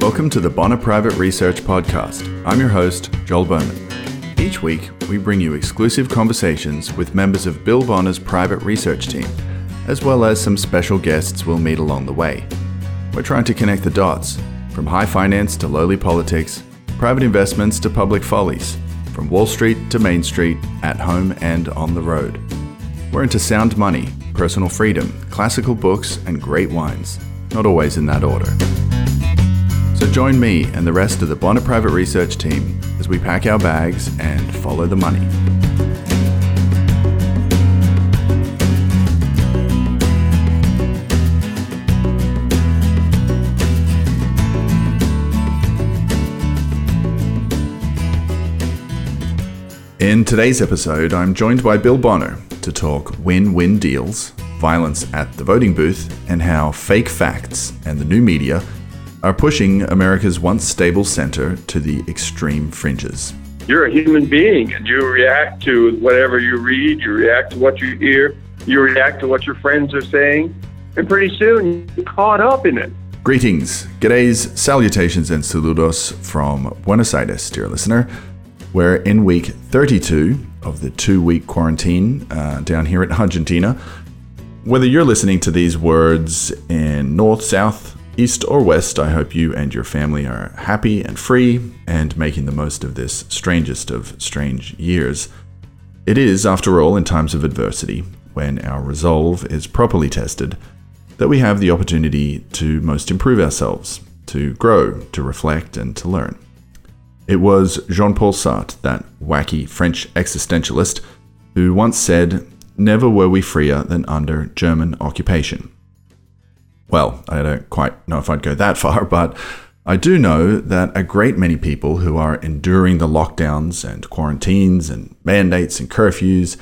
Welcome to the Bonner Private Research Podcast. I'm your host, Joel Bowman. Each week, we bring you exclusive conversations with members of Bill Bonner's private research team, as well as some special guests we'll meet along the way. We're trying to connect the dots from high finance to lowly politics, private investments to public follies, from Wall Street to Main Street, at home and on the road. We're into sound money, personal freedom, classical books, and great wines, not always in that order. So join me and the rest of the Bonner Private Research team as we pack our bags and follow the money. In today's episode, I'm joined by Bill Bonner to talk win win deals, violence at the voting booth, and how fake facts and the new media are pushing America's once stable center to the extreme fringes. You're a human being and you react to whatever you read, you react to what you hear, you react to what your friends are saying, and pretty soon you're caught up in it. Greetings, g'days, salutations, and saludos from Buenos Aires, dear listener. We're in week 32 of the two week quarantine uh, down here in Argentina. Whether you're listening to these words in north, south, east, or west, I hope you and your family are happy and free and making the most of this strangest of strange years. It is, after all, in times of adversity, when our resolve is properly tested, that we have the opportunity to most improve ourselves, to grow, to reflect, and to learn. It was Jean Paul Sartre, that wacky French existentialist, who once said, Never were we freer than under German occupation. Well, I don't quite know if I'd go that far, but I do know that a great many people who are enduring the lockdowns and quarantines and mandates and curfews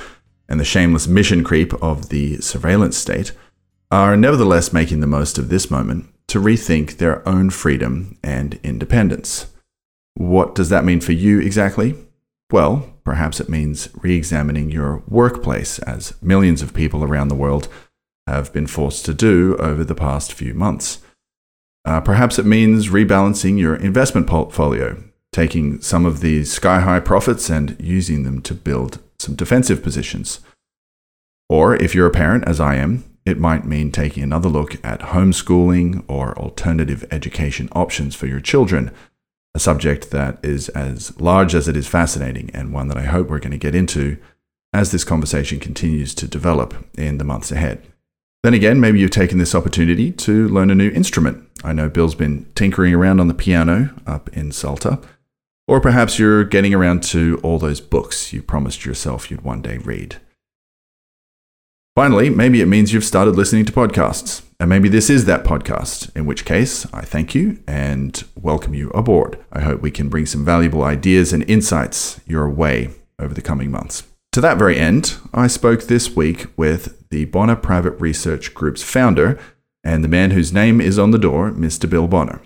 and the shameless mission creep of the surveillance state are nevertheless making the most of this moment to rethink their own freedom and independence. What does that mean for you exactly? Well, perhaps it means re examining your workplace, as millions of people around the world have been forced to do over the past few months. Uh, perhaps it means rebalancing your investment portfolio, taking some of these sky high profits and using them to build some defensive positions. Or if you're a parent, as I am, it might mean taking another look at homeschooling or alternative education options for your children a subject that is as large as it is fascinating, and one that I hope we're going to get into as this conversation continues to develop in the months ahead. Then again, maybe you've taken this opportunity to learn a new instrument. I know Bill's been tinkering around on the piano up in Salta. Or perhaps you're getting around to all those books you promised yourself you'd one day read. Finally, maybe it means you've started listening to podcasts. And maybe this is that podcast, in which case I thank you and welcome you aboard. I hope we can bring some valuable ideas and insights your way over the coming months. To that very end, I spoke this week with the Bonner Private Research Group's founder and the man whose name is on the door, Mr. Bill Bonner.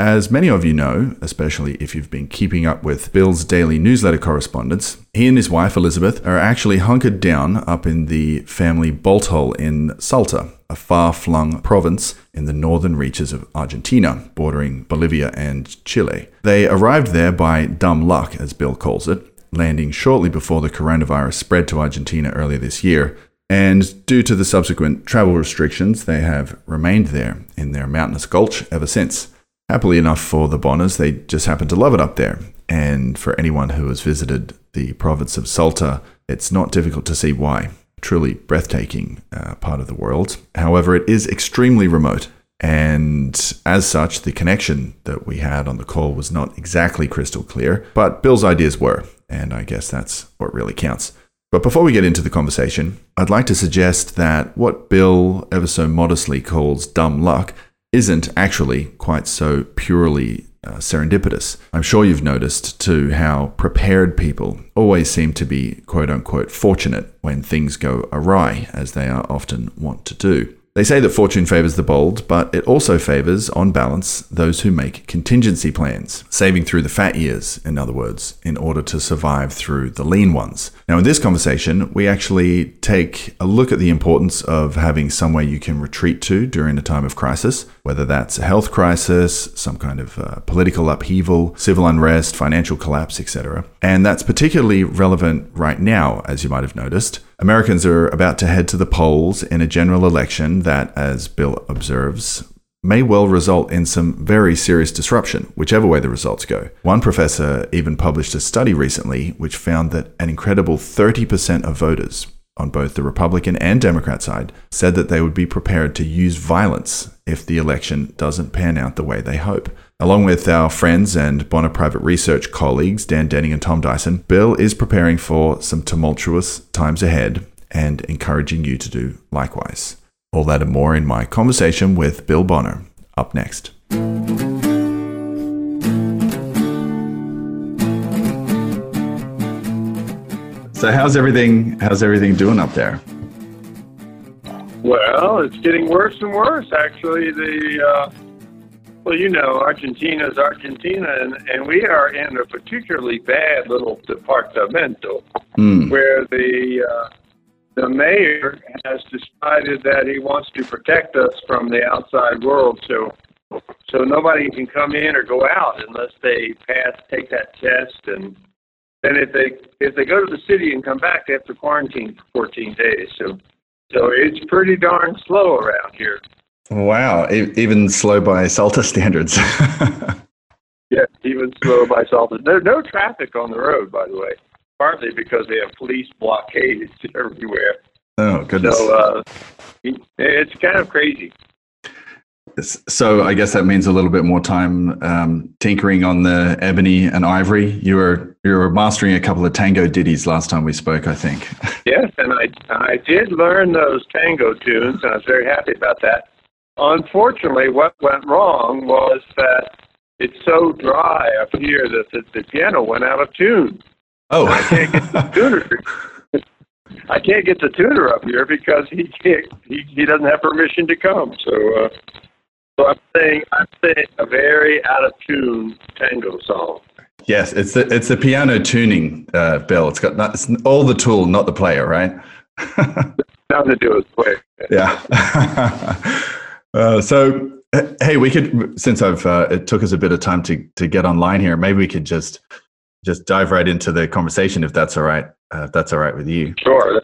As many of you know, especially if you've been keeping up with Bill's daily newsletter correspondence, he and his wife Elizabeth are actually hunkered down up in the family bolt hole in Salta, a far flung province in the northern reaches of Argentina, bordering Bolivia and Chile. They arrived there by dumb luck, as Bill calls it, landing shortly before the coronavirus spread to Argentina earlier this year. And due to the subsequent travel restrictions, they have remained there in their mountainous gulch ever since. Happily enough for the Bonners, they just happen to love it up there. And for anyone who has visited the province of Salta, it's not difficult to see why. Truly breathtaking uh, part of the world. However, it is extremely remote. And as such, the connection that we had on the call was not exactly crystal clear, but Bill's ideas were. And I guess that's what really counts. But before we get into the conversation, I'd like to suggest that what Bill ever so modestly calls dumb luck isn't actually quite so purely uh, serendipitous. I'm sure you've noticed too how prepared people always seem to be quote unquote fortunate when things go awry, as they are often wont to do. They say that fortune favors the bold, but it also favors, on balance, those who make contingency plans, saving through the fat years, in other words, in order to survive through the lean ones. Now, in this conversation, we actually take a look at the importance of having somewhere you can retreat to during a time of crisis, whether that's a health crisis, some kind of uh, political upheaval, civil unrest, financial collapse, etc. And that's particularly relevant right now, as you might have noticed. Americans are about to head to the polls in a general election that, as Bill observes, may well result in some very serious disruption, whichever way the results go. One professor even published a study recently which found that an incredible 30% of voters on both the Republican and Democrat side said that they would be prepared to use violence if the election doesn't pan out the way they hope. Along with our friends and Bonner Private Research colleagues, Dan Denning and Tom Dyson, Bill is preparing for some tumultuous times ahead and encouraging you to do likewise. All that and more in my conversation with Bill Bonner. Up next. So how's everything how's everything doing up there? Well, it's getting worse and worse actually. The uh well, you know, Argentina is Argentina, and, and we are in a particularly bad little departamento Mm. where the uh, the mayor has decided that he wants to protect us from the outside world. So so nobody can come in or go out unless they pass take that test and then if they if they go to the city and come back they have to quarantine for 14 days. So so it's pretty darn slow around here. Wow, e- even slow by Salta standards. Yeah, even slow by Salta. There's no traffic on the road, by the way. Partly because they have police blockades everywhere. oh goodness. So uh, it's kind of crazy. So I guess that means a little bit more time um, tinkering on the ebony and ivory. You were you were mastering a couple of tango ditties last time we spoke, I think. Yes, and I I did learn those tango tunes, and I was very happy about that. Unfortunately, what went wrong was that it's so dry up here that the, the piano went out of tune. Oh, I can't get the tuner. I can't get the tuner up here because he can't. He, he doesn't have permission to come. So, uh, so I'm saying I'm saying a very out of tune tango song. yes, it's the it's the piano tuning, uh, Bill. It's got not, it's all the tool, not the player, right? Nothing to do with play. yeah. uh, so hey, we could since I've uh, it took us a bit of time to to get online here. Maybe we could just just dive right into the conversation if that's all right. Uh, if that's all right with you. Sure.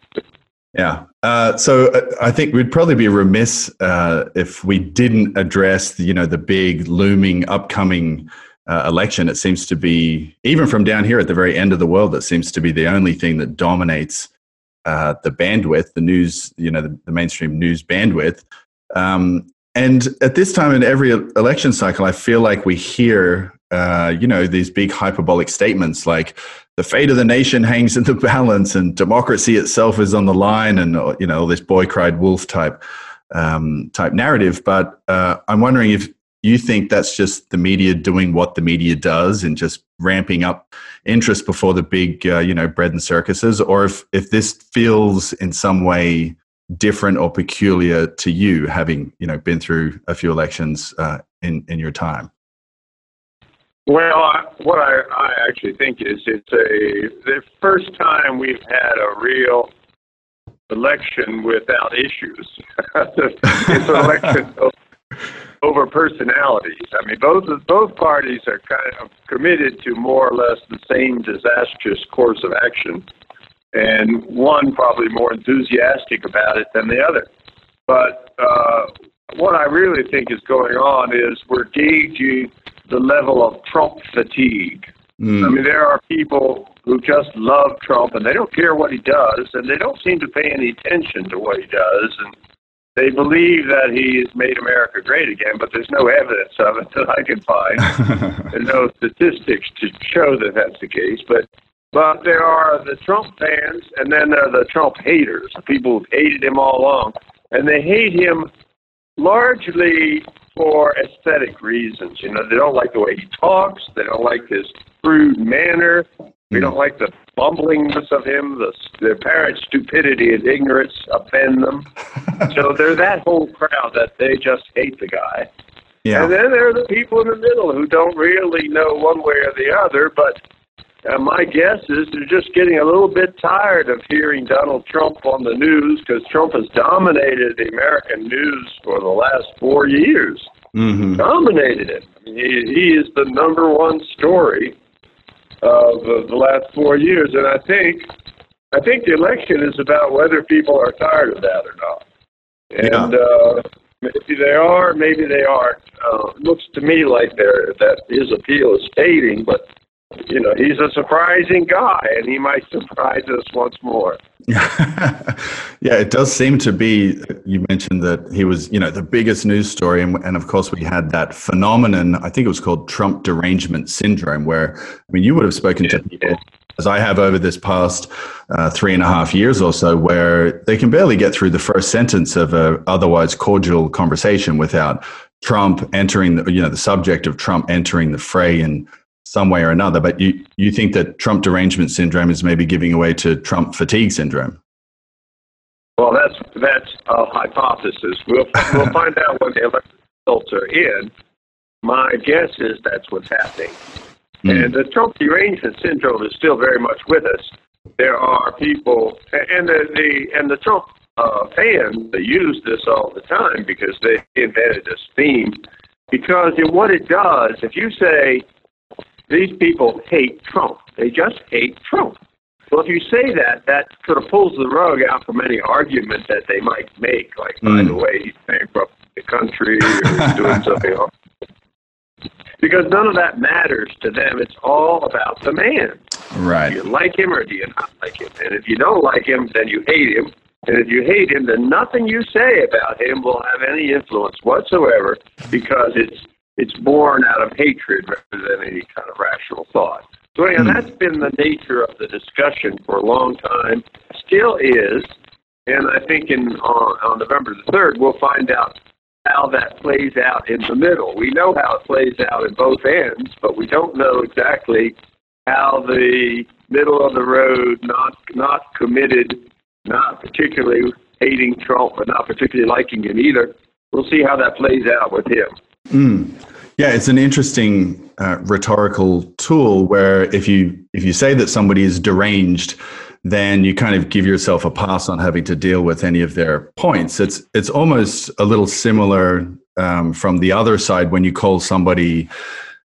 Yeah. Uh, so uh, I think we'd probably be remiss uh, if we didn't address, the, you know, the big looming upcoming uh, election. It seems to be, even from down here at the very end of the world, that seems to be the only thing that dominates uh, the bandwidth, the news, you know, the, the mainstream news bandwidth. Um, and at this time in every election cycle, I feel like we hear, uh, you know, these big hyperbolic statements like the fate of the nation hangs in the balance and democracy itself is on the line and, uh, you know, this boy cried wolf type, um, type narrative. But uh, I'm wondering if you think that's just the media doing what the media does and just ramping up interest before the big, uh, you know, bread and circuses, or if, if this feels in some way different or peculiar to you, having you know been through a few elections uh, in in your time? Well, I, what I, I actually think is it's a the first time we've had a real election without issues. it's an election over, personalities. I mean, both both parties are kind of committed to more or less the same disastrous course of action, and one probably more enthusiastic about it than the other. But uh, what I really think is going on is we're gauging the level of Trump fatigue. I Mm, mean, there are people who just love Trump and they don't care what he does, and they don't seem to pay any attention to what he does, and they believe that he's made America great again, but there's no evidence of it that I can find. There's no statistics to show that that's the case, but but there are the Trump fans, and then there are the Trump haters, the people who've hated him all along, and they hate him largely for aesthetic reasons. You know, they don't like the way he talks, they don't like his crude manner, they don't like the bumblingness of him, the, the apparent stupidity and ignorance offend them. so they're that whole crowd that they just hate the guy. Yeah. And then there are the people in the middle who don't really know one way or the other, but uh, my guess is they're just getting a little bit tired of hearing Donald Trump on the news because Trump has dominated the American news for the last four years. Mm-hmm. Dominated it. I mean, he, he is the number one story of uh, the last four years, and I think I think the election is about whether people are tired of that or not. And Yeah. uh, maybe they are, maybe they aren't. Uh, looks to me like they're, that his appeal is fading, but you know he's a surprising guy, and he might surprise us once more. yeah, it does seem to be. You mentioned that he was, you know, the biggest news story, and, and of course we had that phenomenon. I think it was called Trump derangement syndrome, where I mean, you would have spoken to people Yeah. as I have over this past uh, three and a half years or so, where they can barely get through the first sentence of a otherwise cordial conversation without Trump entering, the, you know, the subject of Trump entering the fray in some way or another. But you, you think that Trump derangement syndrome is maybe giving away to Trump fatigue syndrome? Well, that's that's a hypothesis. We'll we'll find out when the election results are in. My guess is that's what's happening. Mm. And the Trump derangement syndrome is still very much with us. There are people, and the, the and the Trump uh, fans that use this all the time because they invented this theme. Because what it does, if you say these people hate Trump, they just hate Trump. Well, if you say that, that sort of pulls the rug out from any argument that they might make, like, by Mm. the way, he's bankrupting the country or he's doing something else. Because none of that matters to them. It's all about the man. Right. Do you like him or do you not like him? And if you don't like him, then you hate him. And if you hate him, then nothing you say about him will have any influence whatsoever because it's it's born out of hatred rather than any kind of rational thought. So anyhow, Hmm. that's been the nature of the discussion for a long time, still is, and I think in on, on November the third we'll find out how that plays out in the middle. We know how it plays out in both ends, but we don't know exactly how the middle of the road, not not committed, not particularly hating Trump, but not particularly liking him either. We'll see how that plays out with him. Mm. Yeah, it's an interesting uh, rhetorical tool where if you if you say that somebody is deranged, then you kind of give yourself a pass on having to deal with any of their points. It's it's almost a little similar um, from the other side when you call somebody.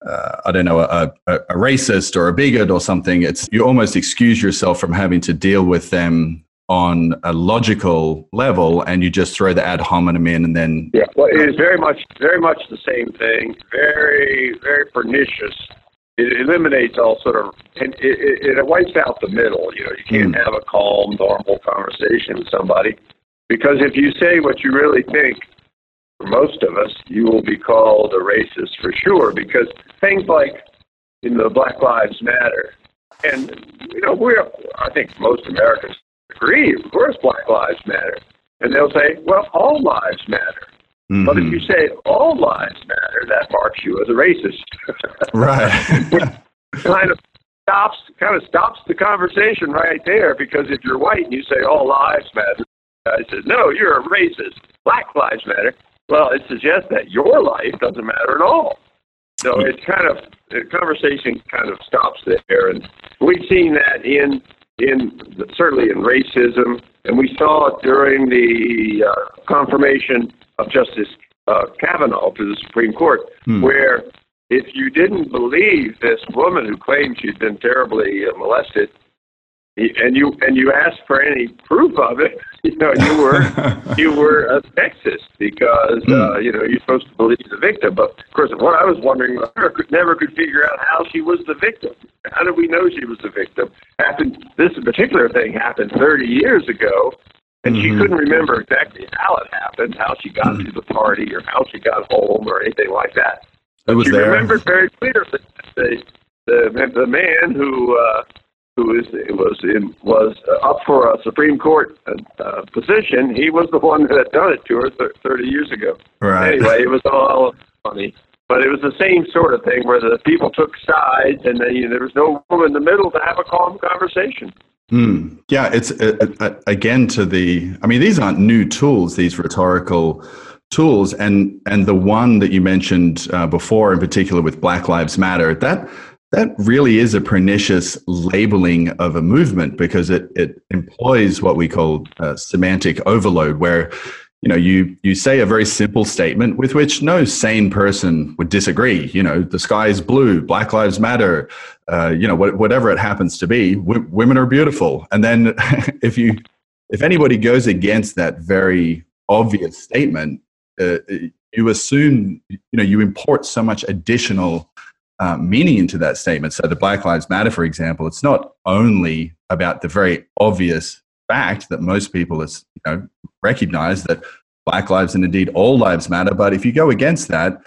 Uh, I don't know, a, a, a racist or a bigot or something. It's you almost excuse yourself from having to deal with them on a logical level, and you just throw the ad hominem in, and then Yeah, well, it is very much, very much the same thing. Very, very pernicious. It eliminates all sort of, and it, it, wipes out the middle. You know, you can't hmm. have a calm, normal conversation with somebody because if you say what you really think, for most of us, you will be called a racist for sure. Because things like, you know, Black Lives Matter, and you know, we're, I think most Americans agree. Of course, Black Lives Matter, and they'll say, well, all lives matter. But if Mhm. you say all lives matter, that marks you as a racist. right. kind of stops kind of stops the conversation right there because if you're white and you say all lives matter, I says no, you're a racist. Black lives matter. Well, it suggests that your life doesn't matter at all. So it's kind of the conversation kind of stops there, and we've seen that in in certainly in racism, and we saw it during the uh, confirmation of Justice uh, Kavanaugh to the Supreme Court, Hmm. where if you didn't believe this woman who claimed she'd been terribly uh, molested, and you and you asked for any proof of it, you know you were you were a sexist because uh, you know you're supposed to believe the victim. But of course, what I was wondering, I never could, never could figure out how she was the victim. How did we know she was the victim? Happened. This particular thing happened 30 years ago, and she Mhm. couldn't remember exactly how it happened, how she got to the party, or how she got home, or anything like that. It was she there. remembered very clearly the the, the man who uh, who is was in was uh, up for a Supreme Court uh, position. He was the one that had done it to her th- thirty years ago. Right. Anyway, it was all funny. but it was the same sort of thing where the people took sides, and then you know, there was no room in the middle to have a calm conversation. Mm. Yeah, it's uh, uh, again to the. I mean, these aren't new tools; these rhetorical tools, and and the one that you mentioned uh, before, in particular with Black Lives Matter, that that really is a pernicious labeling of a movement because it it employs what we call uh, semantic overload, where you know you you say a very simple statement with which no sane person would disagree. You know the sky is blue black lives matter uh, you know wh- whatever it happens to be w- women are beautiful. And then if you if anybody goes against that very obvious statement uh, you assume you know you import so much additional uh, meaning into that statement so the black lives matter for example it's not only about the very obvious fact that most people is, you know, recognize that Black lives and indeed all lives matter. But if you go against that,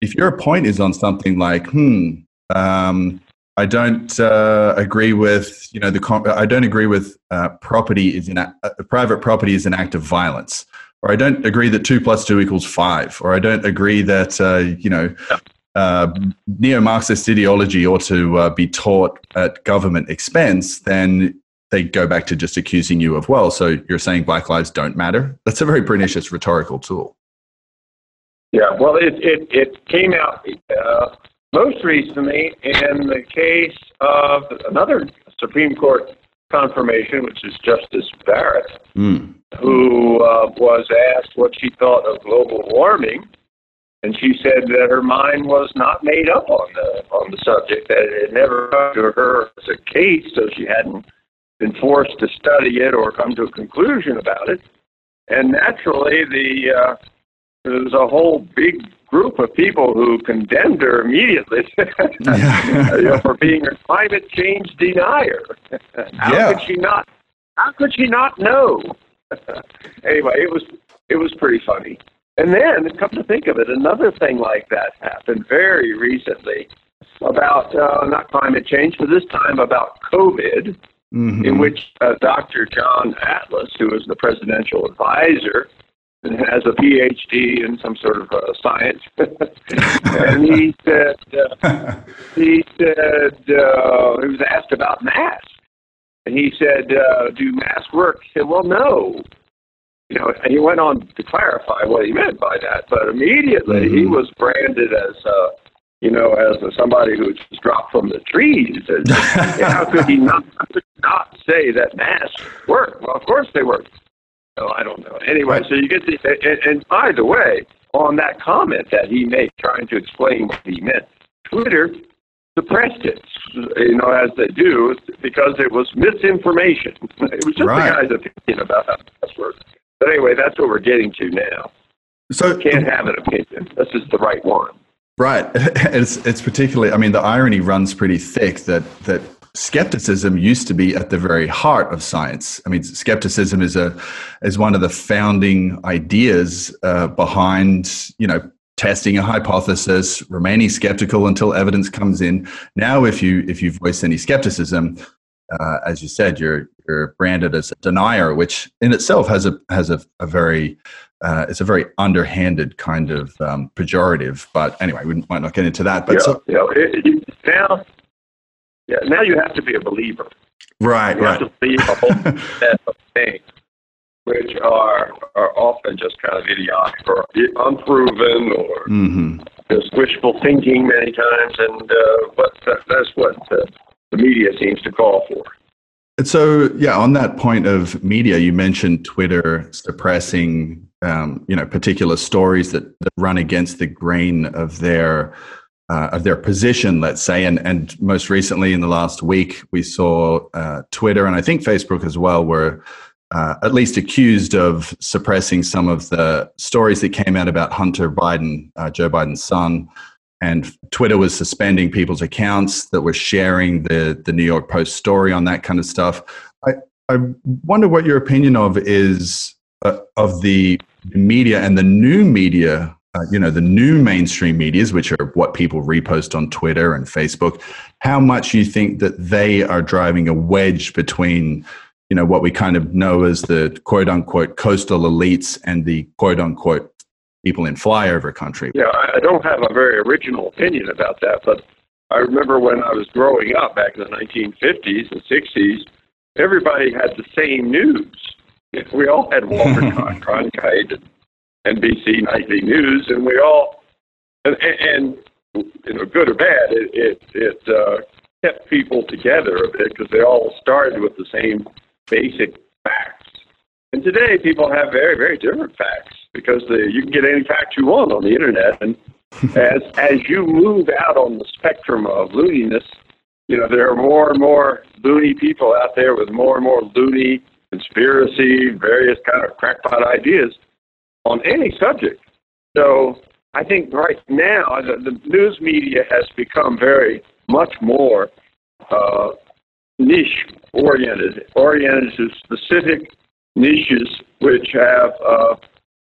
if your point is on something like, hmm, um, I don't uh, agree with, you know, the I don't agree with uh, property is in uh, private property is an act of violence, or I don't agree that two plus two equals five, or I don't agree that, uh, you know, uh, neo-Marxist ideology ought to uh, be taught at government expense, then they go back to just accusing you of, well, so you're saying black lives don't matter? That's a very pernicious rhetorical tool. Yeah, well, it, it, it came out uh, most recently in the case of another Supreme Court confirmation, which is Justice Barrett, mm. who uh, was asked what she thought of global warming. And she said that her mind was not made up on the on the subject; that it had never come to her as a case, so she hadn't been forced to study it or come to a conclusion about it. And naturally, the uh, there's a whole big group of people who condemned her immediately you know, for being a climate change denier. how yeah. could she not? How could she not know? anyway, it was it was pretty funny. And then, come to think of it, another thing like that happened very recently about uh, not climate change, but this time about COVID mm-hmm. in which uh, Dr. John Atlas, who is the presidential advisor, and has a PhD in some sort of uh, science, and he said uh, he said uh, he was asked about masks, and he said, uh, "Do masks work?" He said, "Well, no." You know, and he went on to clarify what he meant by that, but immediately mm-hmm. he was branded as uh, you know, as a, somebody who just dropped from the trees. And, how could he not, not say that masks work? Well, of course they work. No, I don't know. Anyway, so you get the, and, and by the way, on that comment that he made trying to explain what he meant, Twitter suppressed it, you know, as they do, because it was misinformation. It was just right. the guy's opinion about how masks work. But anyway, that's what we're getting to now. So you can't have an opinion. This is the right one. Right. It's it's particularly. I mean, the irony runs pretty thick that that skepticism used to be at the very heart of science. I mean, skepticism is a is one of the founding ideas uh, behind you know testing a hypothesis, remaining skeptical until evidence comes in. Now, if you if you voice any skepticism, uh, as you said, you're you're branded as a denier, which in itself has a has a, a very uh, it's a very underhanded kind of um, pejorative. But anyway, we might not get into that. But yeah, so, yeah, it, it, now, yeah, now you have to be a believer. Right, you right. have to believe a whole set of things, which are are often just kind of idiotic or unproven or mm-hmm. just wishful thinking many times. And uh, but that, that's what the, the media seems to call for. So yeah, on that point of media, you mentioned Twitter suppressing, um, you know, particular stories that, that, run against the grain of their uh, of their position, let's say. And and most recently, in the last week, we saw uh, Twitter and I think Facebook as well were uh, at least accused of suppressing some of the stories that came out about Hunter Biden, uh, Joe Biden's son and Twitter was suspending people's accounts that were sharing the the New York Post story on that kind of stuff. I I wonder what your opinion of is uh, of the media and the new media. Uh, you know the new mainstream medias, which are what people repost on Twitter and Facebook. How much you think that they are driving a wedge between you know what we kind of know as the quote unquote coastal elites and the quote unquote people in flyover country. Yeah, I don't have a very original opinion about that, but I remember when I was growing up back in the 1950s and 60s, everybody had the same news. We all had Walter Cronkite and NBC Nightly News, and we all, and, and you know, good or bad, it it, it uh, kept people together a bit because they all started with the same basic facts. And today, people have very, very different facts because the, you can get any fact you want on the internet. And as as you move out on the spectrum of looniness, you know there are more and more loony people out there with more and more loony conspiracy, various kind of crackpot ideas on any subject. So I think right now the, the news media has become very much more uh, niche oriented, oriented to specific niches which have, uh,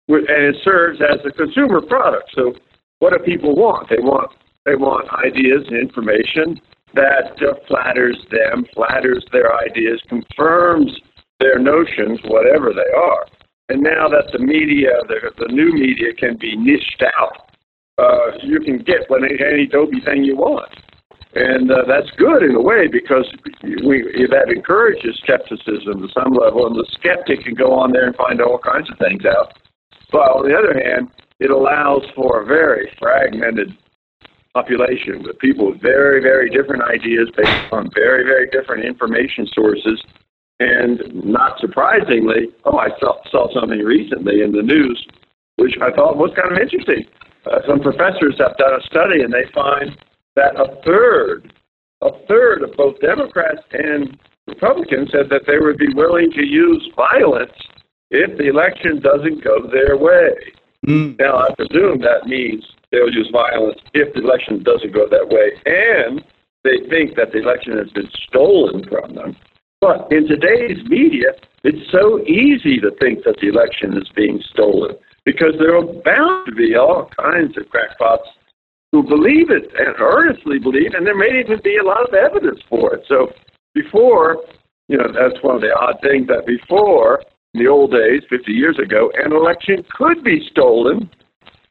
and it serves as a consumer product. So what do people want? They want they want ideas and information that uh, flatters them, flatters their ideas, confirms their notions, whatever they are. And now that the media, the, the new media, can be niched out, uh, you can get any, any dopey thing you want. And uh, that's good in a way because we, that encourages skepticism to some level, and the skeptic can go on there and find all kinds of things out. But on the other hand, it allows for a very fragmented population with people with very, very different ideas based on very, very different information sources. And not surprisingly, oh, I saw, saw something recently in the news which I thought was kind of interesting. Uh, some professors have done a study and they find that a third, a third of both Democrats and Republicans said that they would be willing to use violence if the election doesn't go their way. Mm. Now, I presume that means they'll use violence if the election doesn't go that way, and they think that the election has been stolen from them. But in today's media, it's so easy to think that the election is being stolen because there are bound to be all kinds of crackpots who believe it and earnestly believe, and there may even be a lot of evidence for it. So before, you know, that's one of the odd things that before, in the old days, 50 years ago, an election could be stolen,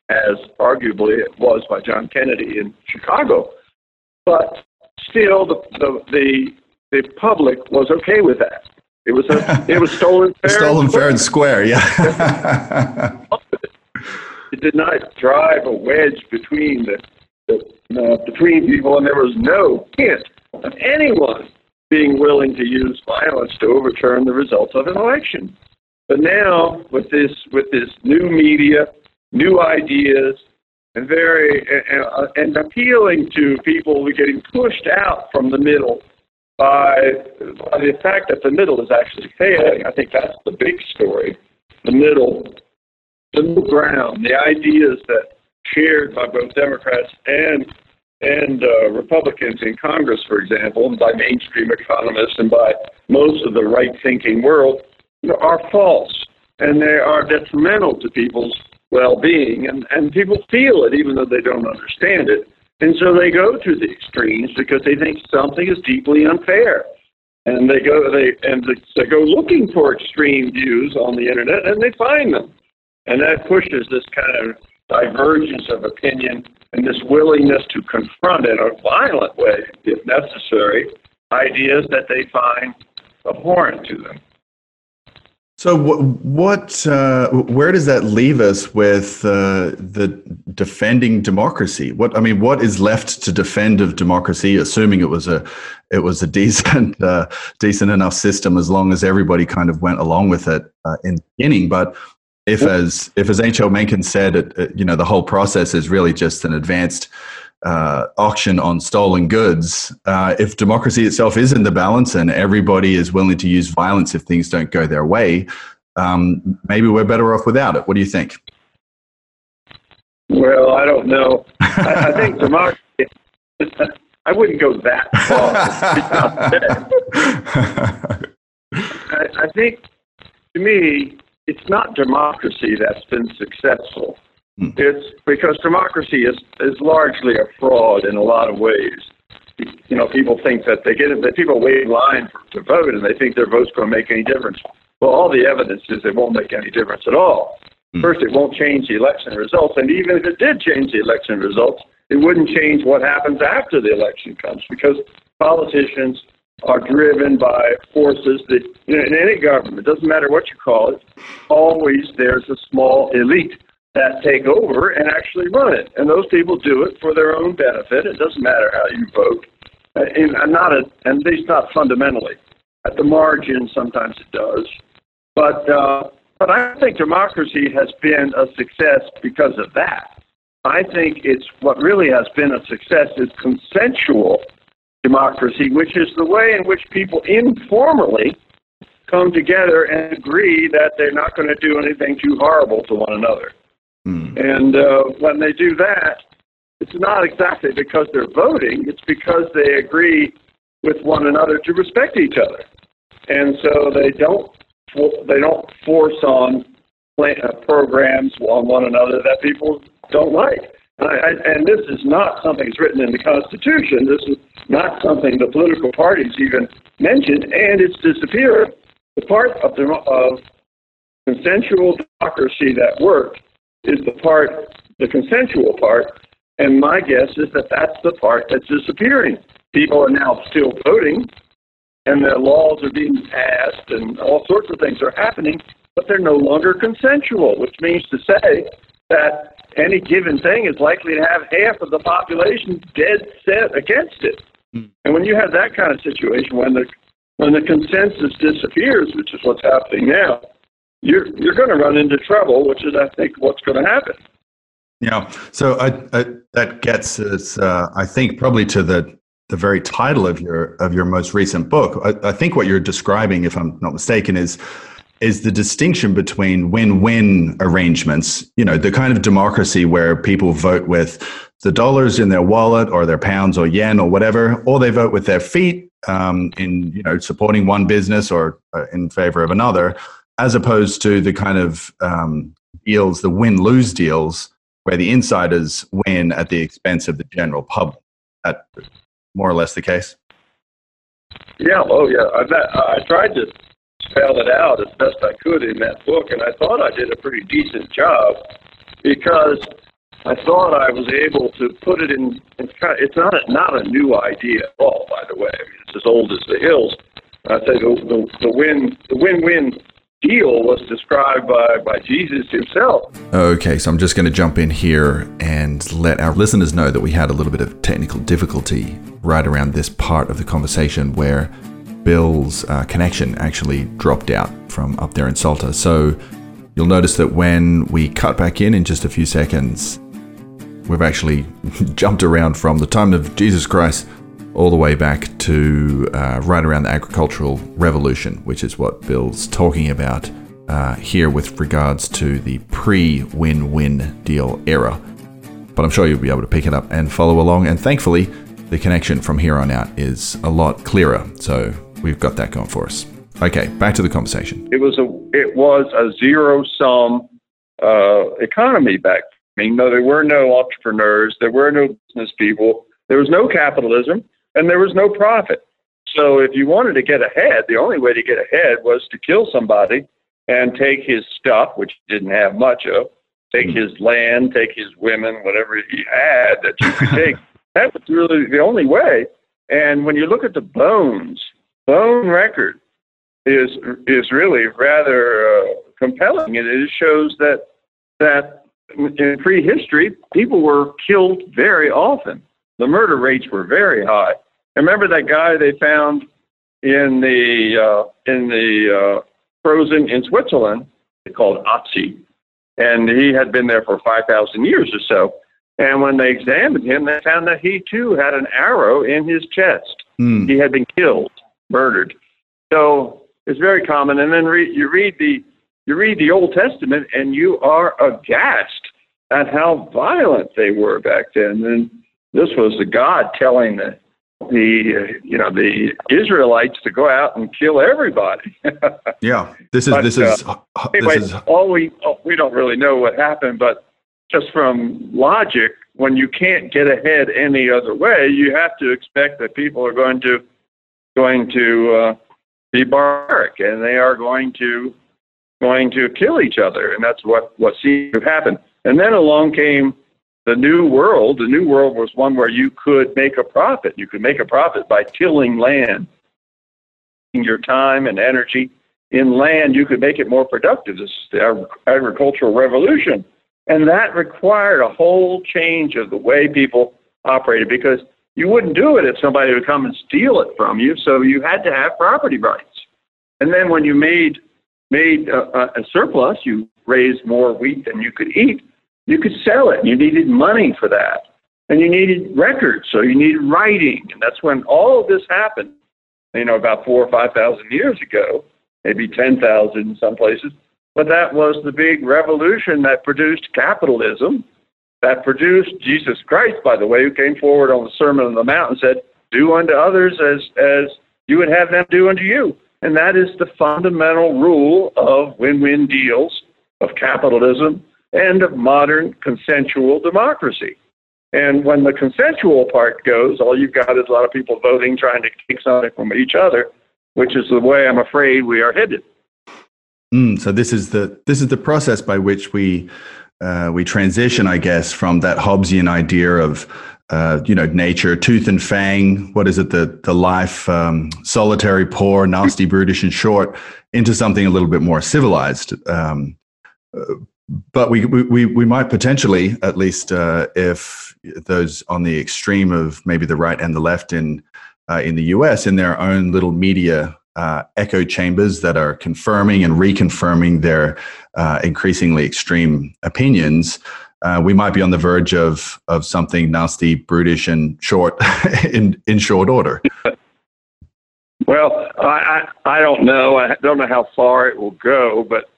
as arguably it was by John Kennedy in Chicago. But still, the, the, the, the public was okay with that. It was a, it was stolen fair. stolen fair and square, yeah. it did not drive a wedge between the, the uh, between people, and there was no hint of anyone being willing to use violence to overturn the results of an election. But now, with this with this new media, new ideas, and very uh, and appealing to people who are getting pushed out from the middle by, by the fact that the middle is actually failing. I think that's the big story. The middle the middle ground, the ideas that shared by both Democrats and and uh, Republicans in Congress, for example, and by mainstream economists and by most of the right-thinking world, are false and they are detrimental to people's well-being, and and people feel it even though they don't understand it, and so they go to the extremes because they think something is deeply unfair. And they go they and they go looking for extreme views on the internet, and they find them. And that pushes this kind of divergence of opinion and this willingness to confront in a violent way, if necessary, ideas that they find abhorrent to them. So, what, uh, where does that leave us with uh, the defending democracy? What I mean, what is left to defend of democracy, assuming it was a, it was a decent, uh, decent enough system, as long as everybody kind of went along with it uh, in the beginning. But if as if as H.L. Mencken said, it, it, you know, the whole process is really just an advanced uh, auction on stolen goods. Uh, if democracy itself is in the balance and everybody is willing to use violence if things don't go their way, um, maybe we're better off without it. What do you think? Well, I don't know. I, I think democracy. I wouldn't go that far. I, I think, to me, it's not democracy that's been successful. Hmm. It's because democracy is, is largely a fraud in a lot of ways. You know, people think that they get that people wait in line for, to vote and they think their vote's going to make any difference. Well, all the evidence is it won't make any difference at all. Mm. First, it won't change the election results, and even if it did change the election results, it wouldn't change what happens after the election comes because politicians are driven by forces that you know, in any government, doesn't matter what you call it, always there's a small elite that take over and actually run it. And those people do it for their own benefit. It doesn't matter how you vote. And not a, at least not fundamentally. At the margin, sometimes it does. But uh, but I think democracy has been a success because of that. I think it's what really has been a success is consensual democracy, which is the way in which people informally come together and agree that they're not going to do anything too horrible to one another. Mm. And uh, when they do that, it's not exactly because they're voting, it's because they agree with one another to respect each other. And so they don't they don't force on uh, programs on one another that people don't like. And, I, and this is not something that's written in the Constitution. This is not something the political parties even mentioned, and it's disappeared. The part of, the, of consensual democracy that worked is the part, the consensual part, and my guess is that that's the part that's disappearing. People are now still voting, and the laws are being passed, and all sorts of things are happening, but they're no longer consensual, which means to say that any given thing is likely to have half of the population dead set against it. Mm. And when you have that kind of situation, when the when the consensus disappears, which is what's happening now, you're you're going to run into trouble, which is I think what's going to happen. Yeah. So I, I, that gets us, uh, I think, probably to the the very title of your of your most recent book. I, I, think what you're describing, if I'm not mistaken, is is the distinction between win-win arrangements. You know, the kind of democracy where people vote with the dollars in their wallet or their pounds or yen or whatever, or they vote with their feet um, in you know supporting one business or uh, in favor of another, as opposed to the kind of um, deals, the win-lose deals, where the insiders win at the expense of the general public. That more or less the case? Yeah, oh yeah. I, I tried to spell it out as best I could in that book, and I thought I did a pretty decent job because I thought I was able to put it in. It's, kind of, it's not a, not a new idea at all, by the way. I mean, it's as old as the hills. I say the, the, the win the win-win was described by, by Jesus himself. Okay, so I'm just going to jump in here and let our listeners know that we had a little bit of technical difficulty right around this part of the conversation where Bill's uh, connection actually dropped out from up there in Salta. So you'll notice that when we cut back in in just a few seconds, we've actually jumped around from the time of Jesus Christ all the way back to uh, right around the agricultural revolution, which is what Bill's talking about uh, here with regards to the pre win win deal era. But I'm sure you'll be able to pick it up and follow along. And thankfully, the connection from here on out is a lot clearer. So we've got that going for us. Okay, back to the conversation. It was a it was a zero sum uh, economy back. I mean, no, there were no entrepreneurs, there were no business people, there was no capitalism and there was no profit. So if you wanted to get ahead, the only way to get ahead was to kill somebody and take his stuff, which he didn't have much of, take mm. his land, take his women, whatever he had that you could take. that was really the only way. And when you look at the bones, bone record is is really rather uh, compelling. It, it shows that that in prehistory, people were killed very often. The murder rates were very high. Remember that guy they found in the uh, in the uh, frozen in Switzerland they called Otzi, and he had been there for five thousand years or so. And when they examined him, they found that he too had an arrow in his chest. Mm. He had been killed, murdered. So it's very common. And then re- you read the you read the Old Testament, and you are aghast at how violent they were back then. And this was the God telling the the uh, you know the Israelites to go out and kill everybody. yeah, this is but, this is uh, anyway. This is... All we we don't really know what happened, but just from logic, when you can't get ahead any other way, you have to expect that people are going to going to uh, be barbaric, and they are going to going to kill each other, and that's what what seemed to happen. And then along came the new world. The new world was one where you could make a profit. You could make a profit by tilling land, your time and energy in land. You could make it more productive. This is the agricultural revolution, and that required a whole change of the way people operated because you wouldn't do it if somebody would come and steal it from you. So you had to have property rights. And then when you made made a, a surplus, you raised more wheat than you could eat. You could sell it. You needed money for that, and you needed records. So you needed writing, and that's when all of this happened. You know, about four or five thousand years ago, maybe ten thousand in some places. But that was the big revolution that produced capitalism that produced Jesus Christ, by the way, who came forward on the Sermon on the Mount and said, Do unto others as, as you would have them do unto you. And that is the fundamental rule of win win deals, of capitalism, and of modern consensual democracy. And when the consensual part goes, all you've got is a lot of people voting, trying to take something from each other, which is the way I'm afraid we are headed. Mm, so this is the this is the process by which we uh, we transition, I guess, from that Hobbesian idea of uh, you know nature, tooth and fang. What is it? The the life um, solitary, poor, nasty, brutish, and short, into something a little bit more civilized. Um, uh, but we, we we might potentially, at least uh, if those on the extreme of maybe the right and the left in uh, in the U.S. in their own little media uh, echo chambers that are confirming and reconfirming their uh, increasingly extreme opinions, uh, we might be on the verge of of something nasty, brutish, and short in in short order. Well, I, I I don't know. I don't know how far it will go, but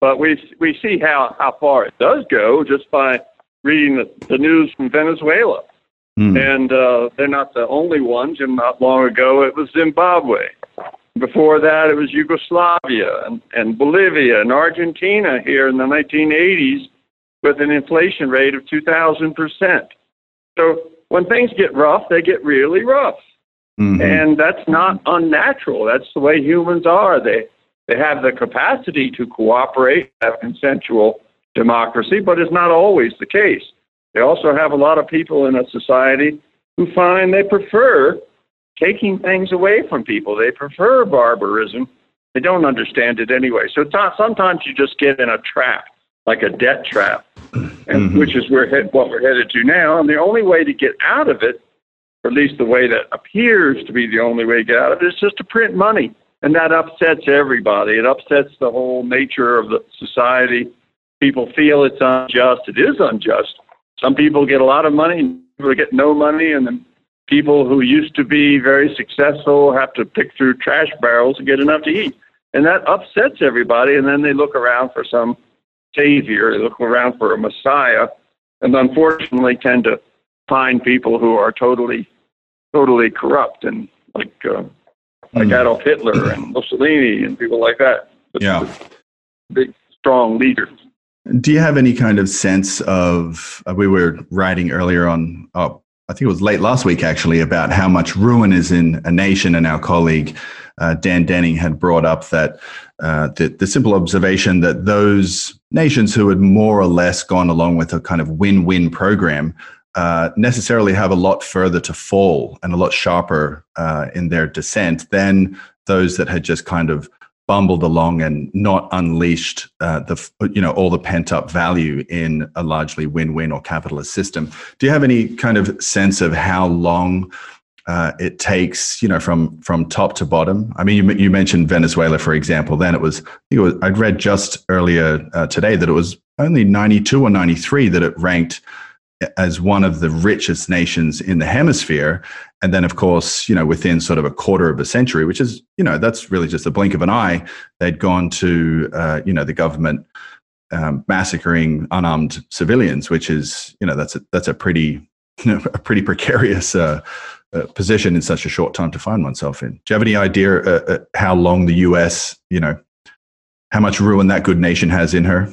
but we we see how how far it does go just by reading the, the news from Venezuela. Mm. And uh, they're not the only ones. And not long ago, it was Zimbabwe. Before that, it was Yugoslavia and, and Bolivia and Argentina here in the 1980s with an inflation rate of 2,000%. So when things get rough, they get really rough. Mm-hmm. And that's not unnatural. That's the way humans are. They, they have the capacity to cooperate, have consensual democracy, but it's not always the case. They also have a lot of people in a society who find they prefer taking things away from people. They prefer barbarism. They don't understand it anyway. So sometimes you just get in a trap, like a debt trap, and, mm-hmm. which is where head, what we're headed to now. And the only way to get out of it, or at least the way that appears to be the only way to get out of it, is just to print money. And that upsets everybody. It upsets the whole nature of the society. People feel it's unjust. It is unjust. Some people get a lot of money, and people get no money, and then people who used to be very successful have to pick through trash barrels to get enough to eat. And that upsets everybody. And then they look around for some savior, they look around for a messiah, and unfortunately tend to find people who are totally, totally corrupt and like, uh, like mm. Adolf Hitler and Mussolini and people like that. Yeah. Big, strong leaders. Do you have any kind of sense of? Uh, we were writing earlier on, oh, I think it was late last week actually, about how much ruin is in a nation. And our colleague uh, Dan Denning had brought up that uh, the, the simple observation that those nations who had more or less gone along with a kind of win win program uh, necessarily have a lot further to fall and a lot sharper uh, in their descent than those that had just kind of bumbled along and not unleashed uh, the you know all the pent up value in a largely win win or capitalist system. Do you have any kind of sense of how long? Uh, it takes, you know, from from top to bottom. I mean, you, you mentioned Venezuela, for example. Then it was, it was I'd read just earlier uh, today that it was only 92 or 93 that it ranked as one of the richest nations in the hemisphere. And then, of course, you know, within sort of a quarter of a century, which is, you know, that's really just a blink of an eye, they'd gone to, uh, you know, the government um, massacring unarmed civilians, which is, you know, that's a, that's a pretty, you know, a pretty precarious uh, uh, position in such a short time to find oneself in. Do you have any idea uh, uh, how long the U.S., you know, how much ruin that good nation has in her?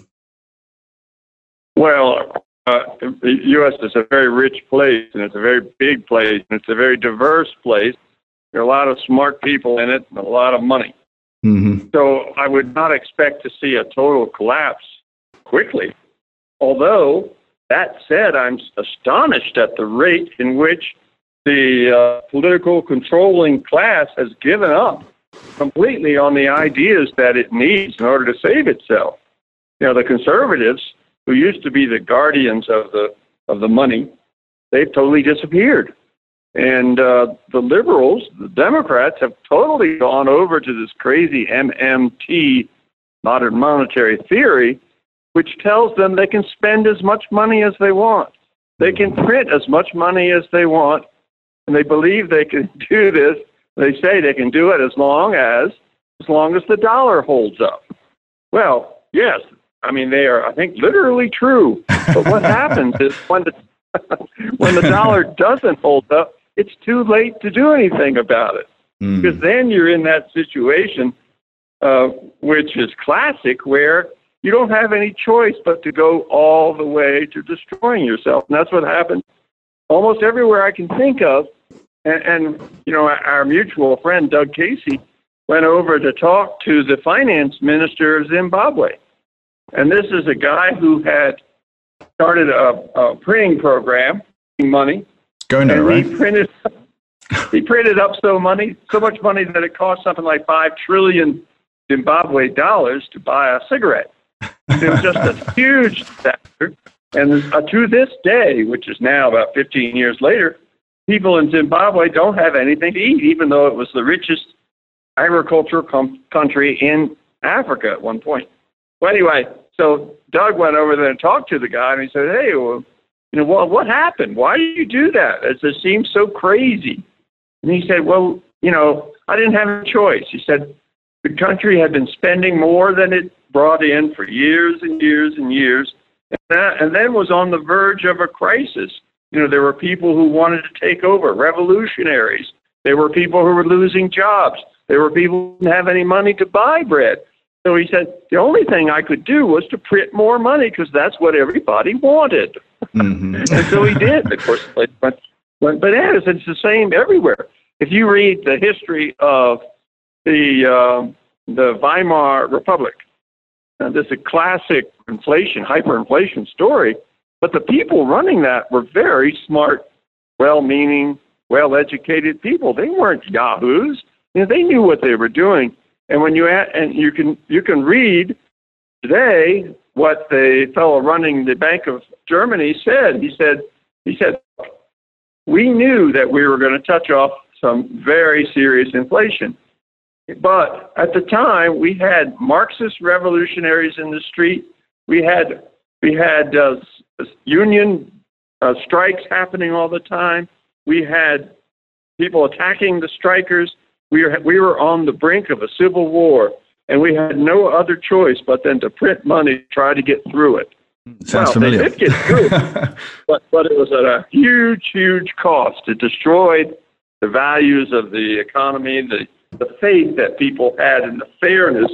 Well, uh, the U.S. is a very rich place, and it's a very big place, and it's a very diverse place. There are a lot of smart people in it, and a lot of money. Mm-hmm. So I would not expect to see a total collapse quickly. Although, that said, I'm astonished at the rate in which the uh, political controlling class has given up completely on the ideas that it needs in order to save itself. You know, the conservatives, who used to be the guardians of the of the money, they've totally disappeared. And uh, the liberals, the Democrats, have totally gone over to this crazy MMT, modern monetary theory, which tells them they can spend as much money as they want. They can print as much money as they want, and they believe they can do this. They say they can do it as long as as long as the dollar holds up. Well, yes, I mean they are I think literally true. But what happens is when the when the dollar doesn't hold up, it's too late to do anything about it. Mm. Because then you're in that situation, uh, which is classic, where you don't have any choice but to go all the way to destroying yourself. And that's what happened almost everywhere I can think of. And, and you know, our mutual friend, Doug Casey, went over to talk to the finance minister of Zimbabwe. And this is a guy who had started a, a printing program, money, Gono, right? He printed, he printed up so money, so much money that it cost something like five trillion Zimbabwe dollars to buy a cigarette. It was just a huge disaster. And uh, to this day, which is now about 15 years later, people in Zimbabwe don't have anything to eat, even though it was the richest agricultural com- country in Africa at one point. Well, anyway, so Doug went over there and talked to the guy, and he said, "Hey, well, you know, well, what happened? Why did you do that? It just seems so crazy. And he said, well, you know, I didn't have a choice. He said, the country had been spending more than it brought in for years and years and years, and, that, and then was on the verge of a crisis. You know, there were people who wanted to take over, revolutionaries. There were people who were losing jobs. There were people who didn't have any money to buy bread. So he said, the only thing I could do was to print more money because that's what everybody wanted. Mm-hmm. and so he did. Of course, but, but, but bananas. It's the same everywhere. If you read the history of the uh, the Weimar Republic, uh, this is a classic inflation, hyperinflation story. But the people running that were very smart, well-meaning, well-educated people. They weren't yahoos. You know, they knew what they were doing. And when you add, and you can you can read today what the fellow running the Bank of Germany said. He said he said we knew that we were going to touch off some very serious inflation. But at the time, we had Marxist revolutionaries in the street. We had we had uh, union uh, strikes happening all the time. We had people attacking the strikers. We were, we were on the brink of a civil war, and we had no other choice but then to print money to try to get through it. Sounds well, familiar. They did get through, but but it was at a huge, huge cost. It destroyed the values of the economy, the the faith that people had in the fairness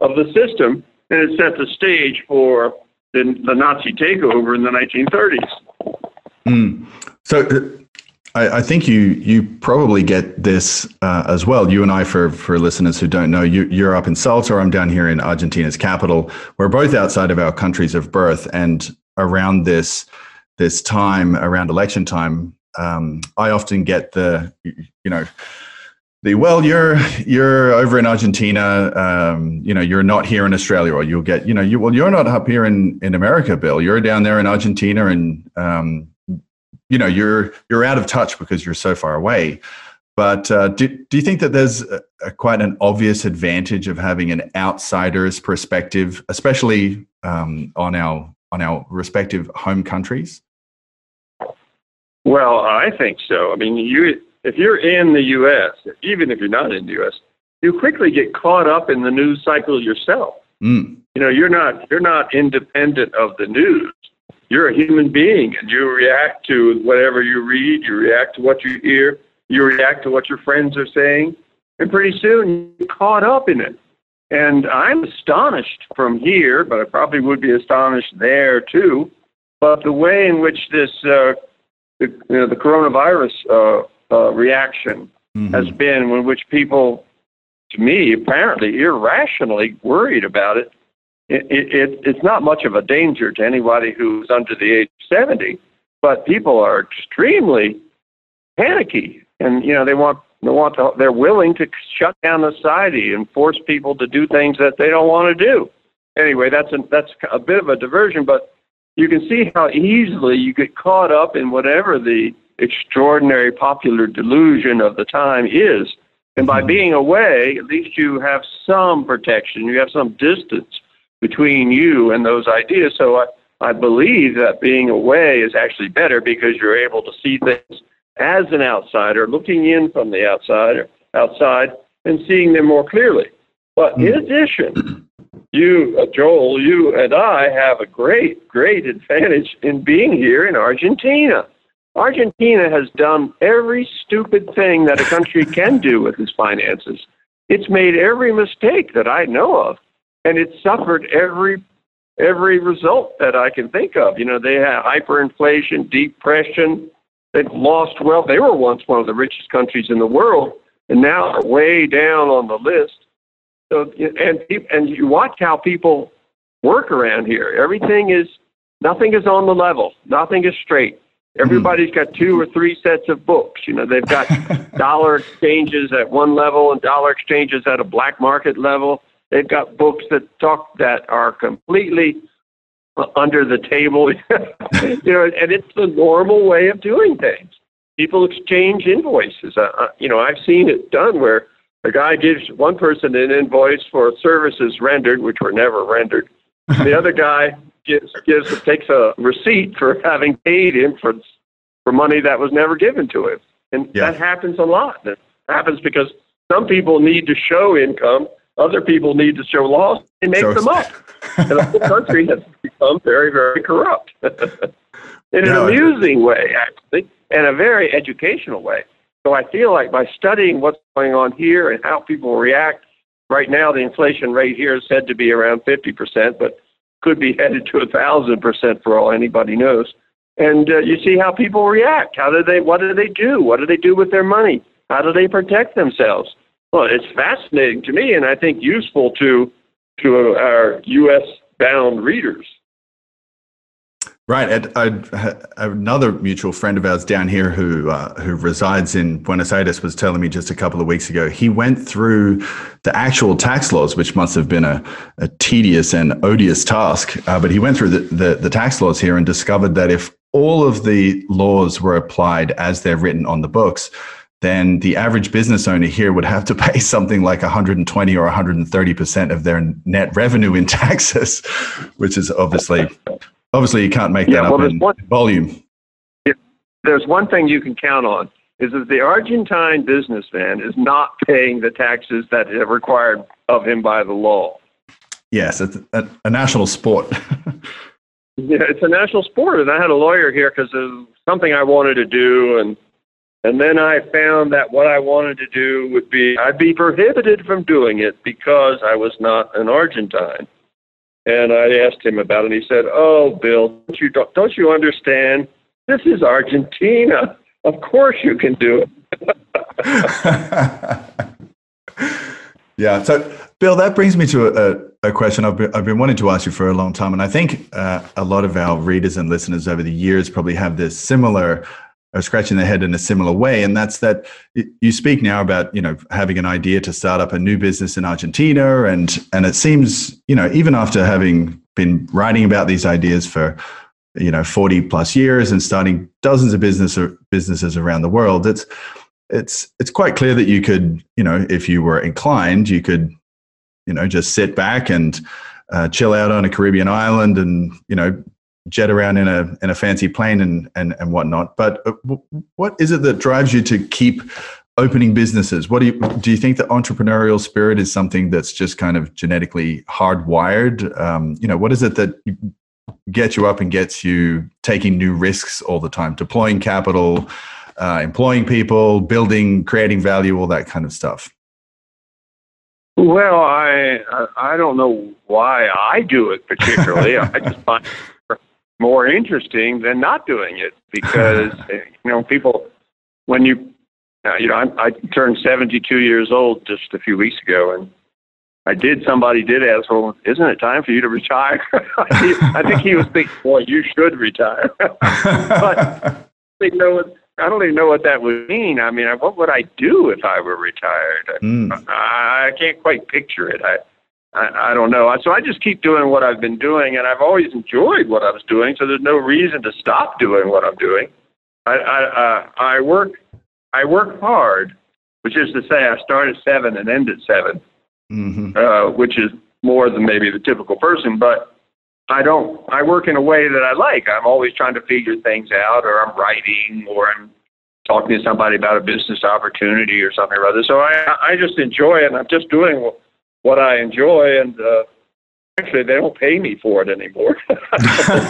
of the system, and it set the stage for the, the Nazi takeover in the 1930s. Mm. So uh, I, I, think you you probably get this uh, as well. You and I, for for listeners who don't know, you, you're up in Salta. I'm down here in Argentina's capital. We're both outside of our countries of birth, and around this this time, around election time, um, I often get the you know the well you're you're over in argentina um, you know you're not here in australia or you'll get you know you well you're not up here in in america bill you're down there in argentina and um, you know you're you're out of touch because you're so far away. But uh, do, do you think that there's a, a quite an obvious advantage of having an outsider's perspective especially um, on our on our respective home countries? Well i think so. I mean you if you're in the us even if you're not in the us you quickly get caught up in the news cycle yourself. Mm. you know you're not you're not independent of the news you're a human being and you react to whatever you read, you react to what you hear, you react to what your friends are saying, and pretty soon you're caught up in it. And I'm astonished from here, but I probably would be astonished there too. But the way in which this, uh, the, you know, the coronavirus uh, uh, reaction mm-hmm. has been, in which people to me, apparently irrationally worried about it. It, it, it's not much of a danger to anybody who's under the age of 70, but people are extremely panicky, and you know they want they want to, they're willing to shut down society and force people to do things that they don't want to do. Anyway, that's a, that's a bit of a diversion, but you can see how easily you get caught up in whatever the extraordinary popular delusion of the time is. And by mm-hmm. being away, at least you have some protection, you have some distance between you and those ideas. So I, I believe that being away is actually better because you're able to see things as an outsider, looking in from the outside, outside and seeing them more clearly. But in hmm. addition, you, uh, Joel, you and I have a great, great advantage in being here in Argentina. Argentina has done every stupid thing that a country can do with its finances. It's made every mistake that I know of, and it's suffered every every result that I can think of. You know, they had hyperinflation, depression, They've lost wealth. They were once one of the richest countries in the world, and now are way down on the list. So, and and you watch how people work around here. Everything is nothing is on the level. Nothing is straight. Hmm. Everybody's got two or three sets of books. You know, they've got dollar exchanges at one level and dollar exchanges at a black market level. They've got books that talk that are completely under the table. you know, and it's the normal way of doing things. People exchange invoices. Uh, you know, I've seen it done where a guy gives one person an invoice for services rendered, which were never rendered. the other guy gives gives takes a receipt for having paid him for for money that was never given to him, and yeah. that happens a lot. It happens because some people need to show income, other people need to show loss. They make them up and the whole country has become very, very corrupt in an amusing way, actually, and a very educational way. So I feel like by studying what's going on here and how people react, right now the inflation rate here is said to be around 50%, but could be headed to a thousand percent for all anybody knows. And uh, you see how people react. How do they? What do they do? What do they do with their money? How do they protect themselves? Well, it's fascinating to me, and I think useful to to our U.S. bound readers. Right. another mutual friend of ours down here who uh, who resides in Buenos Aires was telling me just a couple of weeks ago. He went through the actual tax laws, which must have been a, a tedious and odious task. Uh, but he went through the, the, the tax laws here and discovered that if all of the laws were applied as they're written on the books, then the average business owner here would have to pay something like 120 or 130% of their net revenue in taxes, which is obviously, obviously you can't make that yeah, well, up in one, volume. There's one thing you can count on is that the Argentine businessman is not paying the taxes that are required of him by the law. Yes, it's a, a national sport. yeah, it's a national sport. And I had a lawyer here because of something I wanted to do and and then I found that what I wanted to do would be, I'd be prohibited from doing it because I was not an Argentine. And I asked him about it, and he said, "Oh, Bill, don't you don't you understand? This is Argentina. Of course you can do it." yeah. So, Bill, that brings me to a, a question I've been, I've been wanting to ask you for a long time, and I think uh, a lot of our readers and listeners over the years probably have this similar are scratching their head in a similar way. And that's that you speak now about you know having an idea to start up a new business in Argentina. And and it seems you know even after having been writing about these ideas for you know 40 plus years and starting dozens of business businesses around the world it's it's it's quite clear that you could you know if you were inclined you could you know just sit back and uh, chill out on a Caribbean island and you know jet around in a in a fancy plane and and and whatnot. But uh, what is it that drives you to keep opening businesses? What do you do? You think the entrepreneurial spirit is something that's just kind of genetically hardwired? Um, you know, what is it that gets you up and gets you taking new risks all the time, deploying capital, uh, employing people, building, creating value, all that kind of stuff? Well, I I don't know why I do it particularly. I just find more interesting than not doing it because you know people when you uh, you know, I, I turned 72 years old just a few weeks ago, and I did. Somebody did ask, "Well, isn't it time for you to retire?" I think he was thinking, "Boy, you should retire." but I don't, know I don't even know what that would mean. I mean, what would I do if I were retired? Mm. I, I can't quite picture it. I, I, I don't know. So I just keep doing what I've been doing, and I've always enjoyed what I was doing. So there's no reason to stop doing what I'm doing. I, I, uh, I work, I work hard, which is to say, I start at seven and end at seven mm-hmm. uh, which is more than maybe the typical person. But I don't. I work in a way that I like. I'm always trying to figure things out, or I'm writing, or I'm talking to somebody about a business opportunity or something or other. So I I just enjoy it. and I'm just doing what I enjoy, and uh, actually they don't pay me for it anymore.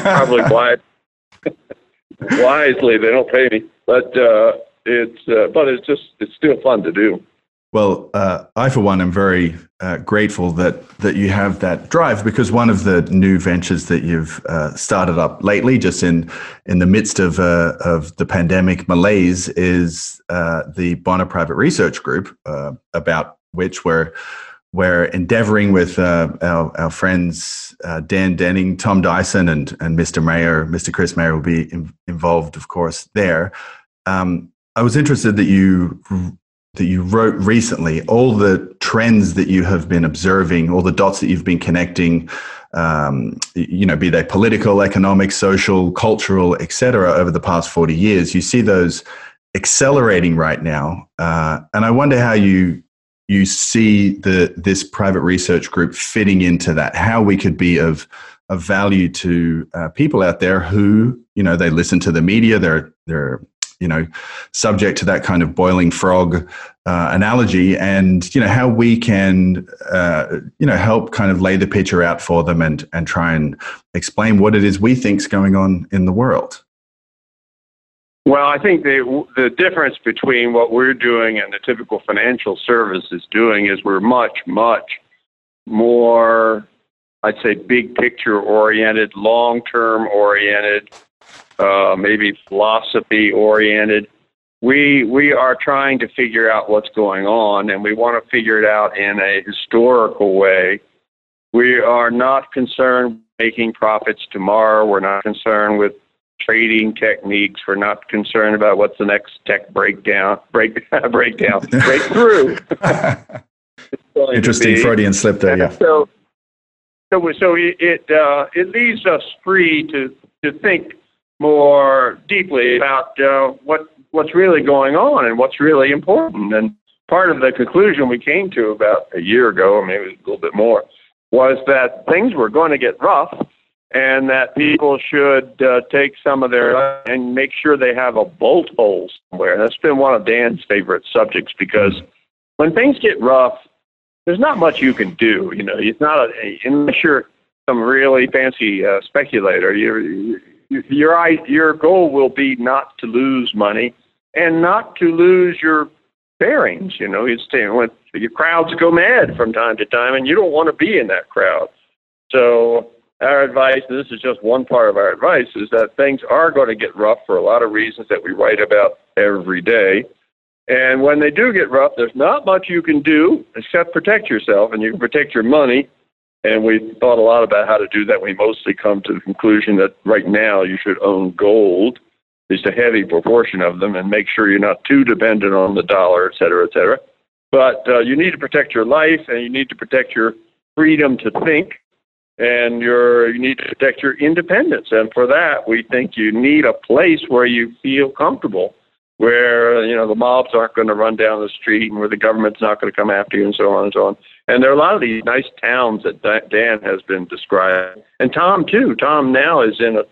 Probably why. wisely they don't pay me, but uh, it's uh, but it's just it's still fun to do. Well, uh, I, for one, am very uh, grateful that that you have that drive because one of the new ventures that you've uh, started up lately, just in in the midst of uh, of the pandemic malaise, is uh, the Bonner Private Research Group, uh, about which we're we're endeavoring with our, our friends Dan Denning, Tom Dyson, and and Mr. Mayer, Mr. Chris Mayer will be in, involved, of course, there. Um, I was interested that you that you wrote recently, all the trends that you have been observing, all the dots that you've been connecting, um, you know, be they political, economic, social, cultural, etc., over the past 40 years, you see those accelerating right now. Uh, and I wonder how you you see the this private research group fitting into that, how we could be of of value to uh, people out there who, you know, they listen to the media, they're they're you know subject to that kind of boiling frog uh, analogy and you know how we can uh, you know help kind of lay the picture out for them and and try and explain what it is we think is going on in the world well i think the the difference between what we're doing and the typical financial service is doing is we're much much more i'd say big picture oriented long term oriented uh, maybe philosophy oriented. We we are trying to figure out what's going on, and we want to figure it out in a historical way. We are not concerned making profits tomorrow. We're not concerned with trading techniques. We're not concerned about what's the next tech breakdown, break breakdown, breakthrough. Interesting Freudian slip there. Yeah. So, so, so it uh, it leaves us free to to think more deeply about uh, what what's really going on and what's really important. And part of the conclusion we came to about a year ago, or maybe a little bit more, was that things were going to get rough, and that people should uh, take some of their and make sure they have a bolt hole somewhere. That's been one of Dan's favorite subjects because when things get rough, there's not much you can do. You know, it's not a, unless you're some really fancy uh, speculator. You your your goal will be not to lose money and not to lose your bearings. You know, stay when your crowds go mad from time to time, and you don't want to be in that crowd. So our advice, and this is just one part of our advice, is that things are going to get rough for a lot of reasons that we write about every day. And when they do get rough, there's not much you can do except protect yourself, and you can protect your money and we thought a lot about how to do that. We mostly come to the conclusion that right now you should own gold, at least a heavy proportion of them, and make sure you're not too dependent on the dollar, et cetera, et cetera. But uh, you need to protect your life and you need to protect your freedom to think and your, you need to protect your independence. And for that, we think you need a place where you feel comfortable where you know the mobs aren't going to run down the street and where the government's not going to come after you and so on and so on. And there are a lot of these nice towns that Dan has been describing, and Tom too. Tom now is in a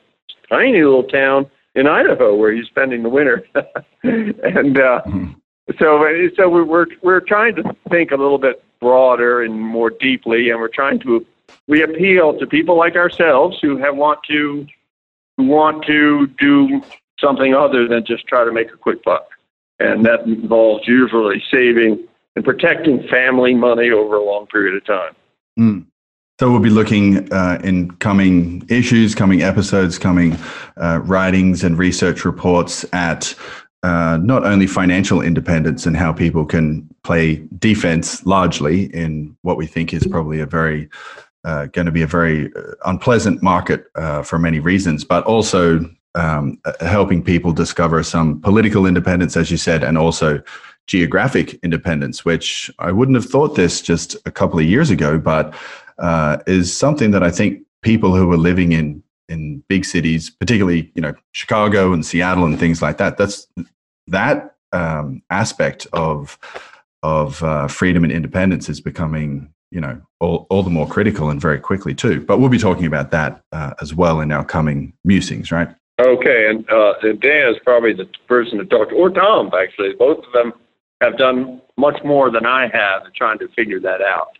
tiny little town in Idaho where he's spending the winter, and uh, mm-hmm. so so we're we're trying to think a little bit broader and more deeply, and we're trying to we appeal to people like ourselves who have want to who want to do something other than just try to make a quick buck. And that involves usually saving and protecting family money over a long period of time. Mm. So we'll be looking uh, in coming issues, coming episodes, coming uh, writings and research reports at uh, not only financial independence and how people can play defense largely in what we think is probably a very uh, going to be a very uh, unpleasant market uh, for many reasons, but also um, uh, helping people discover some political independence, as you said, and also geographic independence, which I wouldn't have thought this just a couple of years ago, but uh, is something that I think people who are living in in big cities, particularly you know Chicago and Seattle and things like that, that's that um, aspect of of uh, freedom and independence is becoming you know all, all the more critical and very quickly too. But we'll be talking about that uh, as well in our coming musings, right? Okay, and, uh, and Dan is probably the person to talk to, or Tom actually. Both of them have done much more than I have in trying to figure that out.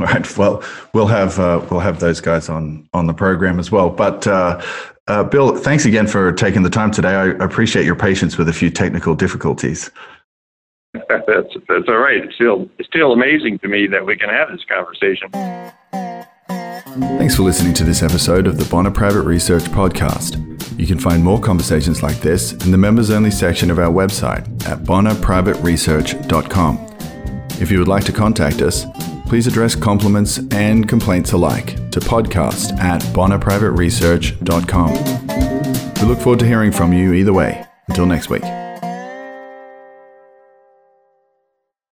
Right. Well, we'll have uh, we'll have those guys on on the program as well. But uh, uh, Bill, thanks again for taking the time today. I appreciate your patience with a few technical difficulties. That's that's all right. It's still it's still amazing to me that we can have this conversation. Thanks for listening to this episode of the Bonner Private Research Podcast. You can find more conversations like this in the members only section of our website at bonnerprivateresearch.com. If you would like to contact us, please address compliments and complaints alike to podcast at bonnerprivateresearch.com. We look forward to hearing from you either way. Until next week.